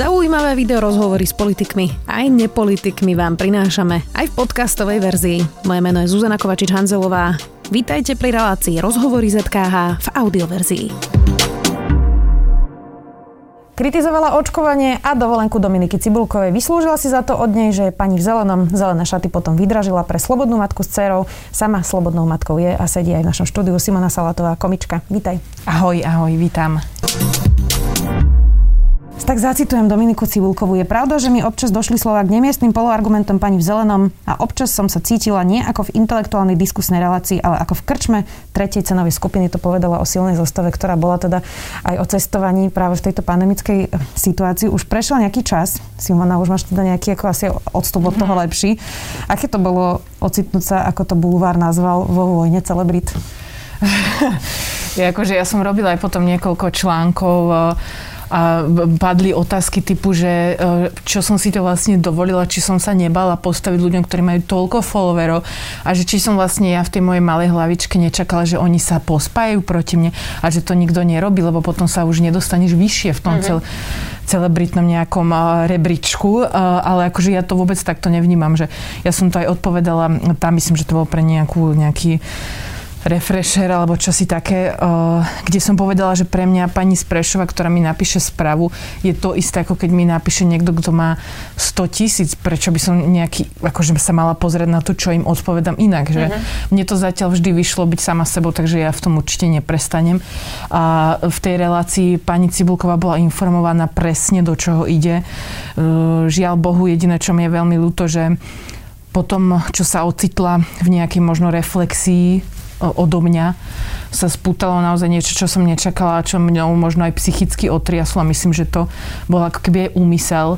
Zaujímavé video rozhovory s politikmi aj nepolitikmi vám prinášame aj v podcastovej verzii. Moje meno je Zuzana Kovačič-Hanzelová. Vítajte pri relácii Rozhovory ZKH v audioverzii. Kritizovala očkovanie a dovolenku Dominiky Cibulkovej. Vyslúžila si za to od nej, že pani v zelenom zelené šaty potom vydražila pre slobodnú matku s dcerou. Sama slobodnou matkou je a sedí aj v našom štúdiu Simona Salatová, komička. Vítaj. Ahoj, ahoj, vítam. Tak zacitujem Dominiku Cibulkovú. Je pravda, že mi občas došli slova k nemiestným poloargumentom pani v zelenom a občas som sa cítila nie ako v intelektuálnej diskusnej relácii, ale ako v krčme tretej cenovej skupiny. To povedala o silnej zostave, ktorá bola teda aj o cestovaní práve v tejto pandemickej situácii. Už prešiel nejaký čas. Simona, už máš teda nejaký ako asi odstup od toho mhm. lepší. Aké to bolo ocitnúť sa, ako to Bulvár nazval, vo vojne celebrit? ja, akože ja som robila aj potom niekoľko článkov a padli otázky typu, že e, čo som si to vlastne dovolila, či som sa nebala postaviť ľuďom, ktorí majú toľko followerov a že či som vlastne ja v tej mojej malej hlavičke nečakala, že oni sa pospájajú proti mne a že to nikto nerobí, lebo potom sa už nedostaneš vyššie v tom mm-hmm. cel, celebritnom nejakom rebríčku, ale akože ja to vôbec takto nevnímam, že ja som to aj odpovedala, tam myslím, že to bol pre nejakú, nejaký refresher alebo čosi také, uh, kde som povedala, že pre mňa pani Sprešova, ktorá mi napíše správu, je to isté, ako keď mi napíše niekto, kto má 100 tisíc, prečo by som nejaký, akože sa mala pozrieť na to, čo im odpovedám inak, že uh-huh. mne to zatiaľ vždy vyšlo byť sama sebou, takže ja v tom určite neprestanem. A v tej relácii pani Cibulková bola informovaná presne, do čoho ide. Uh, žiaľ Bohu, jediné, čo mi je veľmi ľúto, že potom, čo sa ocitla v nejakej možno reflexii odo mňa sa spútalo naozaj niečo, čo som nečakala, čo mňou možno aj psychicky otriaslo. Myslím, že to bol ako keby aj úmysel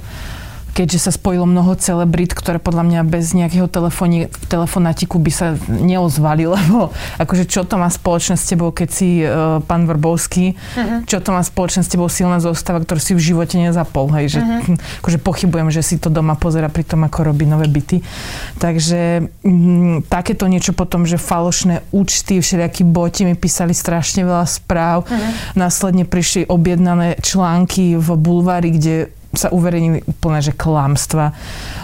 keďže sa spojilo mnoho celebrit, ktoré podľa mňa bez nejakého telefóni, telefonatiku by sa neozvali, lebo akože čo to má spoločné s tebou, keď si uh, pán Vrbovský, uh-huh. čo to má spoločné s tebou silná zostava, ktorú si v živote nezapol, hej, že uh-huh. akože pochybujem, že si to doma pozera pri tom, ako robí nové byty. Takže m, takéto niečo potom, že falošné účty, všelijakí boti mi písali strašne veľa správ, uh-huh. následne prišli objednané články v bulvári, kde sa uverejnili úplne, že klamstva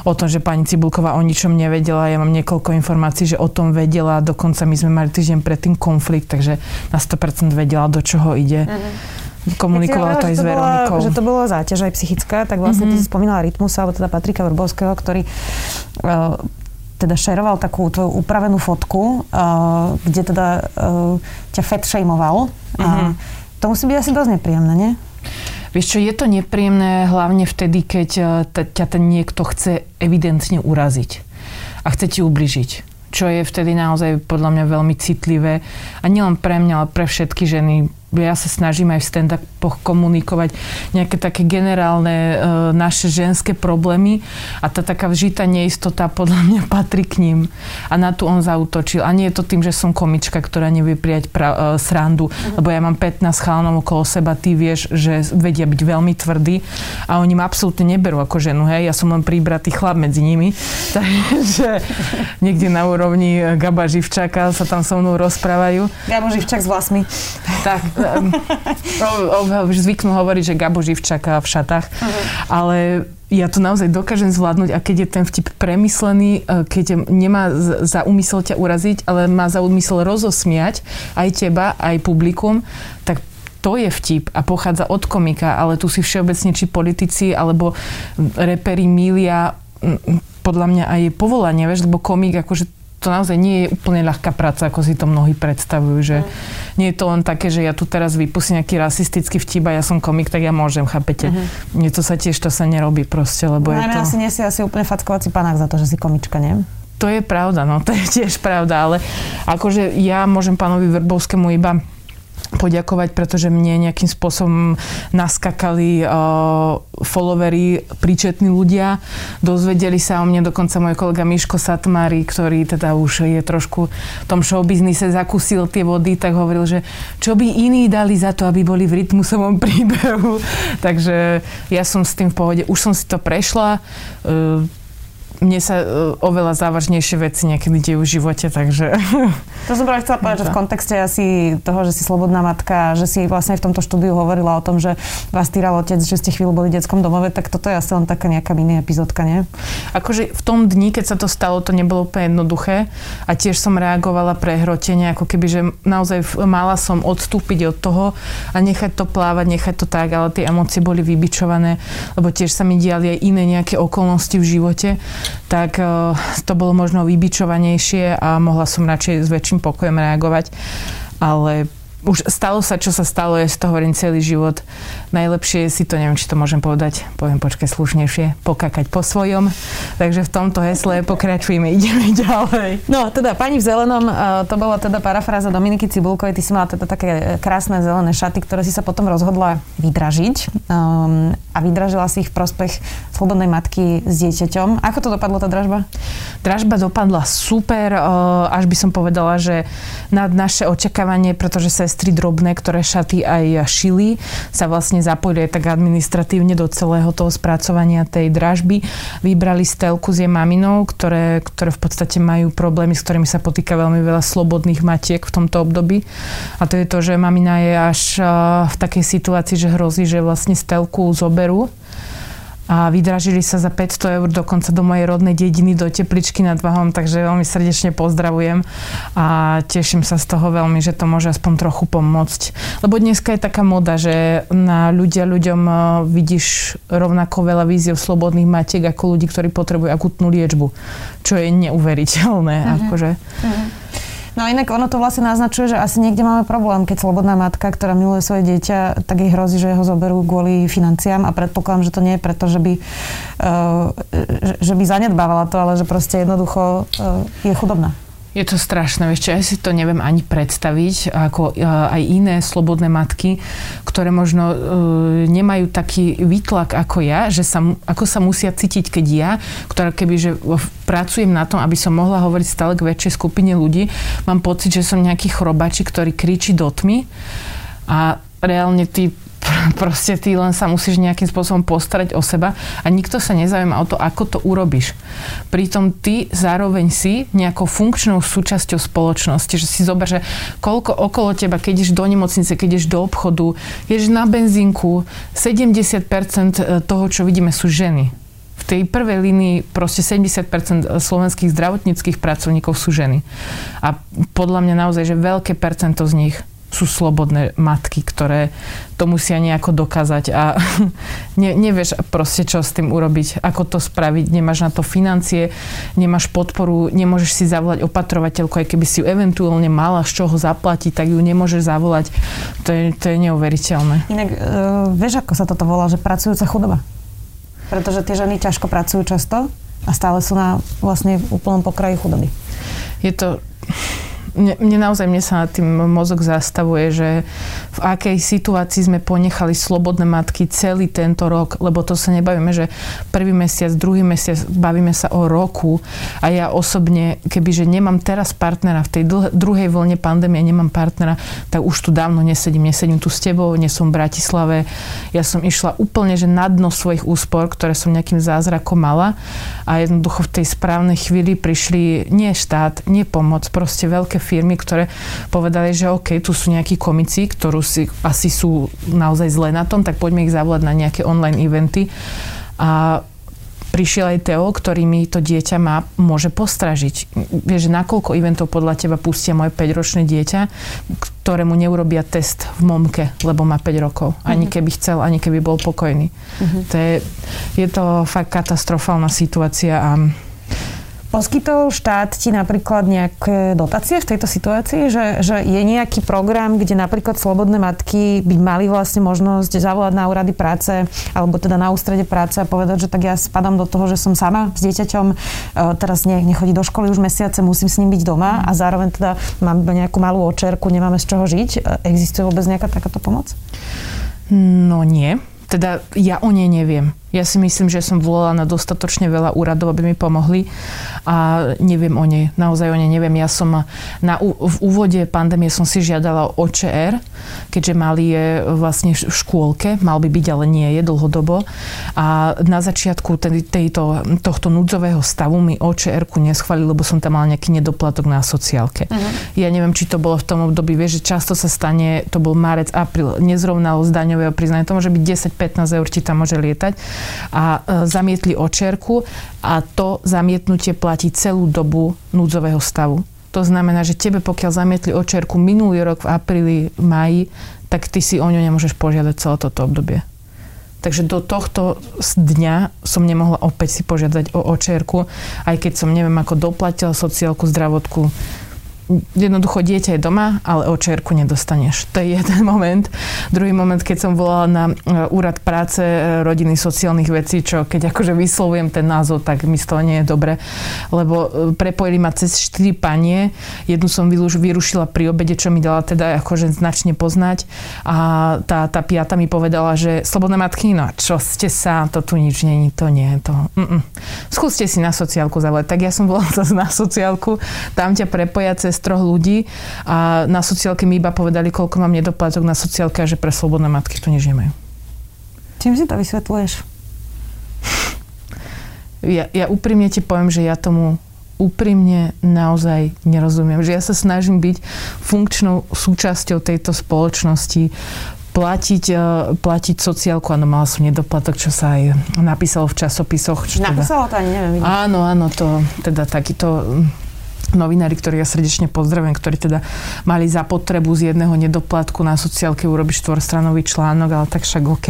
o tom, že pani Cibulková o ničom nevedela. Ja mám niekoľko informácií, že o tom vedela. Dokonca my sme mali týždeň predtým konflikt, takže na 100% vedela, do čoho ide. Mm-hmm komunikovala to aj s Veronikou. Že to bolo záťaž aj psychická, tak vlastne mm-hmm. ty si spomínala Rytmusa, alebo teda Patrika Vrbovského, ktorý uh, teda šeroval takú tvoju upravenú fotku, uh, kde teda uh, ťa fat shameoval. Mm-hmm. Uh, to musí byť asi dosť nepríjemné, nie? Vieš čo, je to nepríjemné hlavne vtedy, keď eh, ťa ten niekto chce evidentne uraziť a chce ti ubližiť čo je vtedy naozaj podľa mňa veľmi citlivé. A nielen pre mňa, ale pre všetky ženy ja sa snažím aj v stand komunikovať nejaké také generálne e, naše ženské problémy a tá taká vžitá neistota podľa mňa patrí k ním. A na tu on zautočil. A nie je to tým, že som komička, ktorá nevie prijať pra, e, srandu, uh-huh. lebo ja mám 15 chalanov okolo seba, ty vieš, že vedia byť veľmi tvrdí a oni ma absolútne neberú ako ženu, hej, ja som len príbratý chlap medzi nimi, takže niekde na úrovni Gaba Živčaka sa tam so mnou rozprávajú. Gabo Živčak s vlasmi. Tak, zvyknú hovoriť, že Gabo Živčaka v šatách, uh-huh. ale ja to naozaj dokážem zvládnuť a keď je ten vtip premyslený, e, keď nemá za úmysel ťa uraziť, ale má za úmysel rozosmiať aj teba, aj publikum, tak to je vtip a pochádza od komika, ale tu si všeobecne či politici alebo reperi milia podľa mňa aj povolanie, vieš, lebo komik akože to naozaj nie je úplne ľahká práca, ako si to mnohí predstavujú, že mm. nie je to len také, že ja tu teraz vypustím nejaký rasistický vtip a ja som komik, tak ja môžem, chápete? Mm-hmm. Nie to sa tiež, to sa nerobí proste, lebo no, je to... asi nie si asi úplne fatkovací panák za to, že si komička, nie? To je pravda, no to je tiež pravda, ale akože ja môžem pánovi Vrbovskému iba poďakovať, pretože mne nejakým spôsobom naskakali uh, followery, príčetní ľudia. Dozvedeli sa o mne dokonca môj kolega Miško Satmári, ktorý teda už je trošku v tom showbiznise zakúsil tie vody, tak hovoril, že čo by iní dali za to, aby boli v rytmusovom príbehu. Takže ja som s tým v pohode. Už som si to prešla. Uh, mne sa oveľa závažnejšie veci niekedy dejú v živote, takže... To som práve chcela povedať, že v kontexte asi toho, že si slobodná matka, že si vlastne v tomto štúdiu hovorila o tom, že vás týral otec, že ste chvíľu boli v detskom domove, tak toto je asi len taká nejaká mini epizódka, nie? Akože v tom dni, keď sa to stalo, to nebolo úplne jednoduché a tiež som reagovala prehrotene, ako keby, že naozaj mala som odstúpiť od toho a nechať to plávať, nechať to tak, ale tie emócie boli vybičované, lebo tiež sa mi diali aj iné nejaké okolnosti v živote, tak uh, to bolo možno vybičovanejšie a mohla som radšej s väčším pokojom reagovať. Ale už stalo sa, čo sa stalo, ja si to hovorím celý život. Najlepšie si to, neviem, či to môžem povedať, poviem počkaj slušnejšie, pokakať po svojom. Takže v tomto hesle pokračujeme, ideme ďalej. No, teda pani v zelenom, e, to bola teda parafráza Dominiky Cibulkovej, ty si mala teda také krásne zelené šaty, ktoré si sa potom rozhodla vydražiť um, a vydražila si ich v prospech slobodnej matky s dieťaťom. Ako to dopadlo tá dražba? Dražba dopadla super, až by som povedala, že nad naše očakávanie, pretože sestry drobné, ktoré šaty aj šili, sa vlastne zapojili tak administratívne do celého toho spracovania tej dražby. Vybrali stelku s jej maminou, ktoré, ktoré v podstate majú problémy, s ktorými sa potýka veľmi veľa slobodných matiek v tomto období. A to je to, že mamina je až v takej situácii, že hrozí, že vlastne stelku zoberú a vydražili sa za 500 eur dokonca do mojej rodnej dediny, do Tepličky nad Vahom, takže veľmi srdečne pozdravujem a teším sa z toho veľmi, že to môže aspoň trochu pomôcť. Lebo dneska je taká moda, že na ľudia ľuďom e, vidíš rovnako veľa víziev slobodných matiek ako ľudí, ktorí potrebujú akutnú liečbu, čo je neuveriteľné. Uh-huh. Akože. Uh-huh. No inak ono to vlastne naznačuje, že asi niekde máme problém, keď slobodná matka, ktorá miluje svoje dieťa, tak jej hrozí, že ho zoberú kvôli financiám a predpokladám, že to nie je preto, že by, uh, že by zanedbávala to, ale že proste jednoducho uh, je chudobná. Je to strašné, čo, ja si to neviem ani predstaviť, ako e, aj iné slobodné matky, ktoré možno e, nemajú taký výtlak ako ja, že sa, ako sa musia cítiť, keď ja, ktorá keby, že pracujem na tom, aby som mohla hovoriť stále k väčšej skupine ľudí, mám pocit, že som nejaký chrobači, ktorý kričí do tmy a reálne ty proste ty len sa musíš nejakým spôsobom postarať o seba a nikto sa nezaujíma o to, ako to urobíš. Pritom ty zároveň si nejakou funkčnou súčasťou spoločnosti, že si zober, že koľko okolo teba, keď ideš do nemocnice, keď ideš do obchodu, ideš na benzínku, 70% e, toho, čo vidíme, sú ženy. V tej prvej línii proste 70% slovenských zdravotníckých pracovníkov sú ženy. A podľa mňa naozaj, že veľké percento z nich sú slobodné matky, ktoré to musia nejako dokázať a ne, nevieš proste čo s tým urobiť, ako to spraviť, nemáš na to financie, nemáš podporu, nemôžeš si zavolať opatrovateľku, aj keby si ju eventuálne mala z čoho zaplatiť, tak ju nemôžeš zavolať. To je, to je neuveriteľné. Inak, uh, vieš, ako sa toto volá, že pracujúca chudoba? Pretože tie ženy ťažko pracujú často a stále sú na vlastne úplnom pokraji chudoby. Je to mne, mne naozaj, mne sa tým mozog zastavuje, že v akej situácii sme ponechali slobodné matky celý tento rok, lebo to sa nebavíme, že prvý mesiac, druhý mesiac, bavíme sa o roku a ja osobne, kebyže nemám teraz partnera v tej dl- druhej vlne pandémie, nemám partnera, tak už tu dávno nesedím, nesedím tu s tebou, nie som v Bratislave. Ja som išla úplne, že na dno svojich úspor, ktoré som nejakým zázrakom mala a jednoducho v tej správnej chvíli prišli nie štát, nie pomoc, proste veľké firmy, ktoré povedali, že OK, tu sú nejakí komici, ktorú si asi sú naozaj zle na tom, tak poďme ich zavolať na nejaké online eventy. A prišiel aj Teo, ktorý mi to dieťa má, môže postražiť. Vieš, nakoľko eventov podľa teba pustia moje 5-ročné dieťa, ktorému neurobia test v momke, lebo má 5 rokov. Ani mhm. keby chcel, ani keby bol pokojný. Uh-huh. To je, je to fakt katastrofálna situácia a Poskytol štát ti napríklad nejaké dotácie v tejto situácii, že, že je nejaký program, kde napríklad slobodné matky by mali vlastne možnosť zavolať na úrady práce alebo teda na ústrede práce a povedať, že tak ja spadám do toho, že som sama s dieťaťom, e, teraz ne, nechodí do školy už mesiace, musím s ním byť doma a zároveň teda mám nejakú malú očerku, nemáme z čoho žiť. E, existuje vôbec nejaká takáto pomoc? No nie. Teda ja o nej neviem. Ja si myslím, že som volala na dostatočne veľa úradov, aby mi pomohli a neviem o nej. Naozaj o nej neviem. Ja som na, v úvode pandémie som si žiadala o OČR, keďže mali je vlastne v škôlke, mal by byť, ale nie je dlhodobo. A na začiatku tejto, tohto núdzového stavu mi OČR-ku neschválili, lebo som tam mala nejaký nedoplatok na sociálke. Uh-huh. Ja neviem, či to bolo v tom období, vieš, že často sa stane, to bol marec, apríl, nezrovnalosť daňového priznania, to môže byť 10-15 eur, či tam môže lietať. A e, zamietli očerku a to zamietnutie platí celú dobu núdzového stavu. To znamená, že tebe pokiaľ zamietli očerku minulý rok v apríli, maji, tak ty si o ňu nemôžeš požiadať celé toto obdobie. Takže do tohto dňa som nemohla opäť si požiadať o očerku, aj keď som neviem ako doplatila sociálku, zdravotku, jednoducho dieťa je doma, ale očerku nedostaneš. To je jeden moment. Druhý moment, keď som volala na e, úrad práce e, rodiny sociálnych vecí, čo keď akože vyslovujem ten názov, tak mi toho nie je dobre, lebo e, prepojili ma cez 4 panie. Jednu som vyrušila pri obede, čo mi dala teda akože značne poznať a tá, tá piata mi povedala, že slobodné matky, no čo ste sa, to tu nič není, to nie, to mm-mm. Skúste si na sociálku zavolať. Tak ja som volala na sociálku, tam ťa prepoja cez cez troch ľudí a na sociálke mi iba povedali, koľko mám nedoplatok na sociálke a že pre slobodné matky to než nemajú. Čím si to vysvetľuješ? Ja, ja úprimne ti poviem, že ja tomu úprimne naozaj nerozumiem. Že ja sa snažím byť funkčnou súčasťou tejto spoločnosti, platiť, e, platiť sociálku. Áno, mala som nedoplatok, čo sa aj napísalo v časopisoch. Čo Napísalo teda... to ani neviem. Áno, áno, to teda takýto novinári, ktorí ja srdečne pozdravujem, ktorí teda mali za potrebu z jedného nedoplatku na sociálke urobiť štvorstranový článok, ale tak však OK.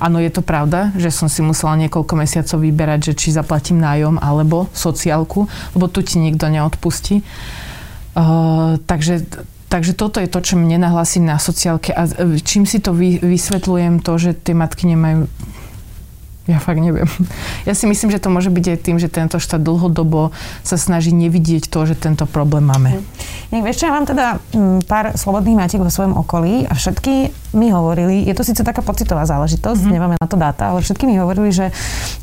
Áno, je to pravda, že som si musela niekoľko mesiacov vyberať, že či zaplatím nájom alebo sociálku, lebo tu ti nikto neodpustí. Uh, takže Takže toto je to, čo mne nahlasí na sociálke. A čím si to vy, vysvetľujem, to, že tie matky nemajú ja fakt neviem. Ja si myslím, že to môže byť aj tým, že tento štát dlhodobo sa snaží nevidieť to, že tento problém máme. Nech vieš, ja mám teda mm, pár slobodných matiek vo svojom okolí a všetky mi hovorili, je to síce taká pocitová záležitosť, mm-hmm. nemáme na to dáta, ale všetky mi hovorili, že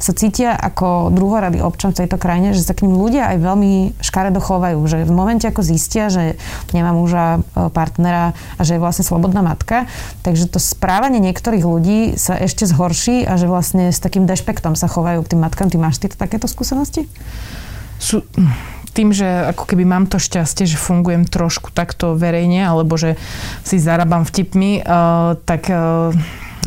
sa cítia ako druhorady občan v tejto krajine, že sa k ním ľudia aj veľmi škaredo chovajú, že v momente ako zistia, že nemá muža, e, partnera a že je vlastne slobodná matka, takže to správanie niektorých ľudí sa ešte zhorší a že vlastne s takým dešpektom sa chovajú k tým matkám. Ty máš ty takéto skúsenosti? Sú, tým, že ako keby mám to šťastie, že fungujem trošku takto verejne, alebo že si zarábam vtipmi, uh, tak uh,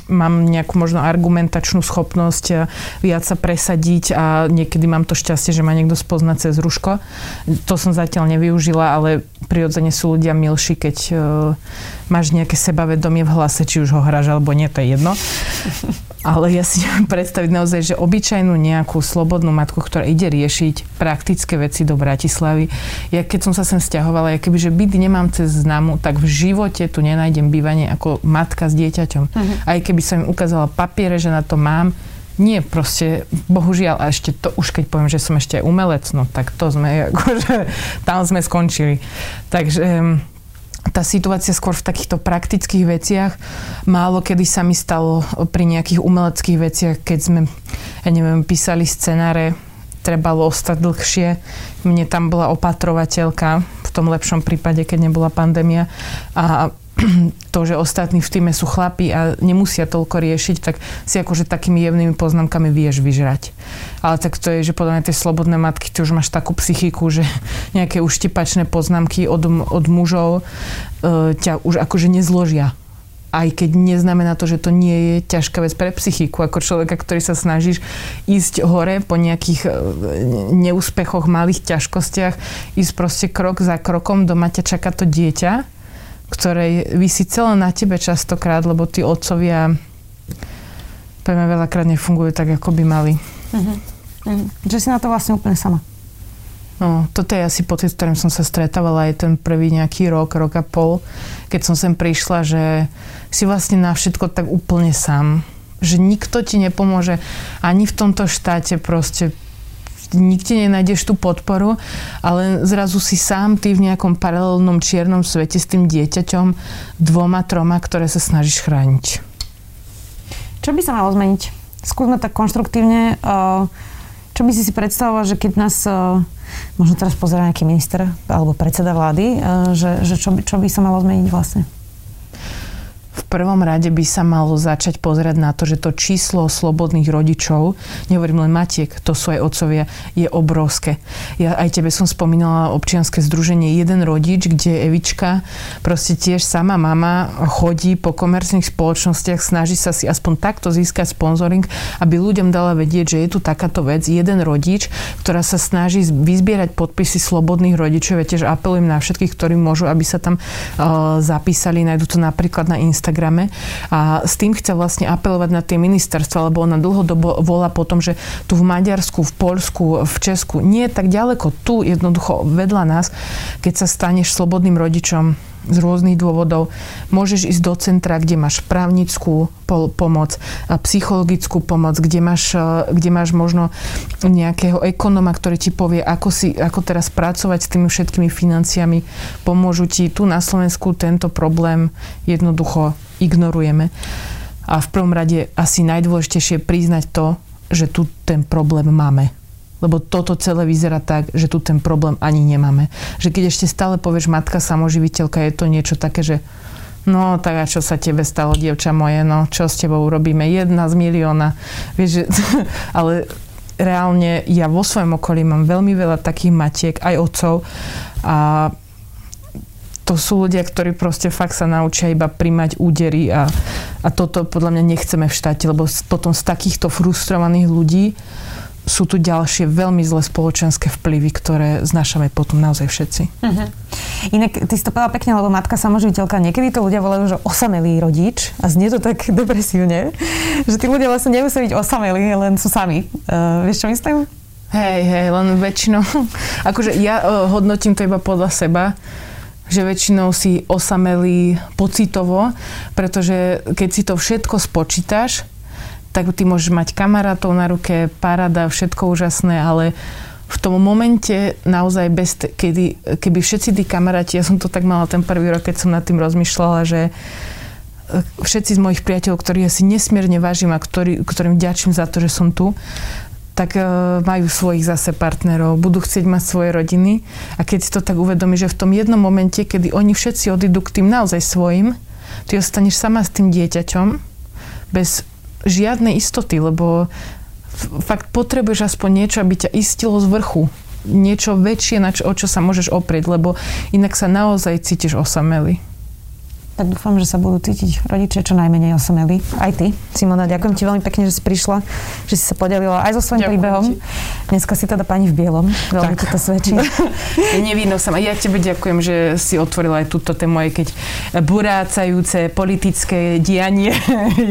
mám nejakú možno argumentačnú schopnosť uh, viac sa presadiť a niekedy mám to šťastie, že ma niekto spozna cez ruško. To som zatiaľ nevyužila, ale prirodzene sú ľudia milší, keď uh, máš nejaké sebavedomie v hlase, či už ho hráš alebo nie, to je jedno. Ale ja si neviem predstaviť naozaj, že obyčajnú nejakú slobodnú matku, ktorá ide riešiť praktické veci do Bratislavy. Ja keď som sa sem stiahovala, ja kebyže byt nemám cez známu, tak v živote tu nenájdem bývanie ako matka s dieťaťom. Uh-huh. Aj keby som im ukázala papiere, že na to mám, nie, proste, bohužiaľ, a ešte to už keď poviem, že som ešte umelec, no tak to sme, akože, tam sme skončili. Takže tá situácia skôr v takýchto praktických veciach. Málo kedy sa mi stalo pri nejakých umeleckých veciach, keď sme, ja neviem, písali scenáre, trebalo ostať dlhšie. Mne tam bola opatrovateľka, v tom lepšom prípade, keď nebola pandémia. A to, že ostatní v týme sú chlapi a nemusia toľko riešiť, tak si akože takými jemnými poznámkami vieš vyžrať. Ale tak to je, že podľa mňa tie slobodné matky, ty už máš takú psychiku, že nejaké uštipačné poznámky od, od mužov e, ťa už akože nezložia aj keď neznamená to, že to nie je ťažká vec pre psychiku, ako človeka, ktorý sa snažíš ísť hore po nejakých e, neúspechoch, malých ťažkostiach, ísť proste krok za krokom, doma ťa čaká to dieťa ktorej vysí celé na tebe častokrát, lebo tí otcovia poviem, veľakrát nefungujú tak, ako by mali. Uh-huh. Uh-huh. Že si na to vlastne úplne sama. No, toto je asi pocit, s ktorým som sa stretávala aj ten prvý nejaký rok, rok a pol, keď som sem prišla, že si vlastne na všetko tak úplne sám. Že nikto ti nepomôže ani v tomto štáte proste nikde nenájdeš tú podporu, ale zrazu si sám ty v nejakom paralelnom čiernom svete s tým dieťaťom dvoma, troma, ktoré sa snažíš chrániť. Čo by sa malo zmeniť? skúsme tak konštruktívne. Čo by si si predstavoval, že keď nás možno teraz pozera nejaký minister alebo predseda vlády, že, že čo, by, čo by sa malo zmeniť vlastne? Prvom rade by sa malo začať pozerať na to, že to číslo slobodných rodičov, nehovorím len matiek, to sú aj otcovia, je obrovské. Ja aj tebe som spomínala občianske združenie Jeden rodič, kde Evička proste tiež sama mama chodí po komerčných spoločnostiach, snaží sa si aspoň takto získať sponzoring, aby ľuďom dala vedieť, že je tu takáto vec, jeden rodič, ktorá sa snaží vyzbierať podpisy slobodných rodičov. Ja tiež apelujem na všetkých, ktorí môžu, aby sa tam uh, zapísali. Nájdu to napríklad na Instagram Instagrame a s tým chce vlastne apelovať na tie ministerstva, lebo ona dlhodobo volá po tom, že tu v Maďarsku, v Polsku, v Česku, nie tak ďaleko, tu jednoducho vedľa nás, keď sa staneš slobodným rodičom, z rôznych dôvodov. Môžeš ísť do centra, kde máš právnickú pomoc, psychologickú pomoc, kde máš, kde máš možno nejakého ekonoma, ktorý ti povie, ako, si, ako teraz pracovať s tými všetkými financiami. Pomôžu ti. Tu na Slovensku tento problém jednoducho ignorujeme. A v prvom rade asi najdôležitejšie priznať to, že tu ten problém máme lebo toto celé vyzerá tak, že tu ten problém ani nemáme. Že keď ešte stále povieš matka samoživiteľka, je to niečo také, že no tak a čo sa tebe stalo, dievča moje, no čo s tebou urobíme, jedna z milióna. Vieš, že, ale reálne ja vo svojom okolí mám veľmi veľa takých matiek, aj otcov a to sú ľudia, ktorí proste fakt sa naučia iba primať údery a, a toto podľa mňa nechceme v štáte, lebo potom z takýchto frustrovaných ľudí sú tu ďalšie veľmi zlé spoločenské vplyvy, ktoré znašame potom naozaj všetci. Uh-huh. Inak, ty si to povedala pekne, lebo matka samoživiteľka, niekedy to ľudia volajú, že osamelý rodič a znie to tak depresívne, že tí ľudia vlastne nemusia byť osamelí, len sú sami. Uh, vieš, čo myslím? Hej, hej, len väčšinou, akože ja uh, hodnotím to iba podľa seba, že väčšinou si osamelý pocitovo, pretože keď si to všetko spočítaš, tak ty môžeš mať kamarátov na ruke, parada, všetko úžasné, ale v tom momente naozaj bez, kedy, keby všetci tí kamaráti, ja som to tak mala ten prvý rok, keď som nad tým rozmýšľala, že e, všetci z mojich priateľov, ktorých ja si nesmierne vážim a ktorý, ktorým ďačím za to, že som tu, tak uh, majú svojich zase partnerov, budú chcieť mať svoje rodiny. A keď si to tak uvedomí, že v tom jednom momente, kedy oni všetci odídu k tým naozaj svojim, ty ostaneš sama s tým dieťaťom bez žiadnej istoty, lebo fakt potrebuješ aspoň niečo, aby ťa istilo z vrchu. Niečo väčšie, na čo, o čo sa môžeš oprieť, lebo inak sa naozaj cítiš osamelý tak dúfam, že sa budú cítiť rodičia čo najmenej osamelí. Aj ty, Simona, ďakujem ti veľmi pekne, že si prišla, že si sa podelila aj so svojím ďakujem príbehom. Ti. Dneska si teda pani v bielom, veľmi to svedčí. Nevinno sa. Ja tebe ďakujem, že si otvorila aj túto tému, aj keď burácajúce politické dianie.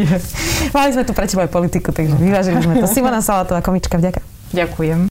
Mali sme tu pre teba aj politiku, takže vyvážili sme to. Simona Salatová, komička, vďaka. Ďakujem.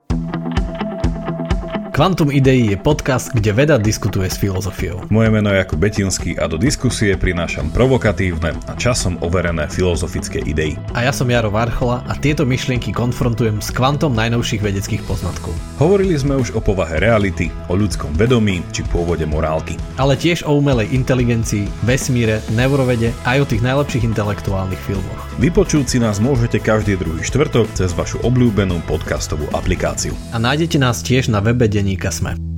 Kvantum Idei je podcast, kde veda diskutuje s filozofiou. Moje meno je Jakub Betinský a do diskusie prinášam provokatívne a časom overené filozofické idei. A ja som Jaro Varchola a tieto myšlienky konfrontujem s kvantom najnovších vedeckých poznatkov. Hovorili sme už o povahe reality, o ľudskom vedomí či pôvode morálky. Ale tiež o umelej inteligencii, vesmíre, neurovede aj o tých najlepších intelektuálnych filmoch. Vypočuť si nás môžete každý druhý štvrtok cez vašu obľúbenú podcastovú aplikáciu. A nájdete nás tiež na webe denníka Sme.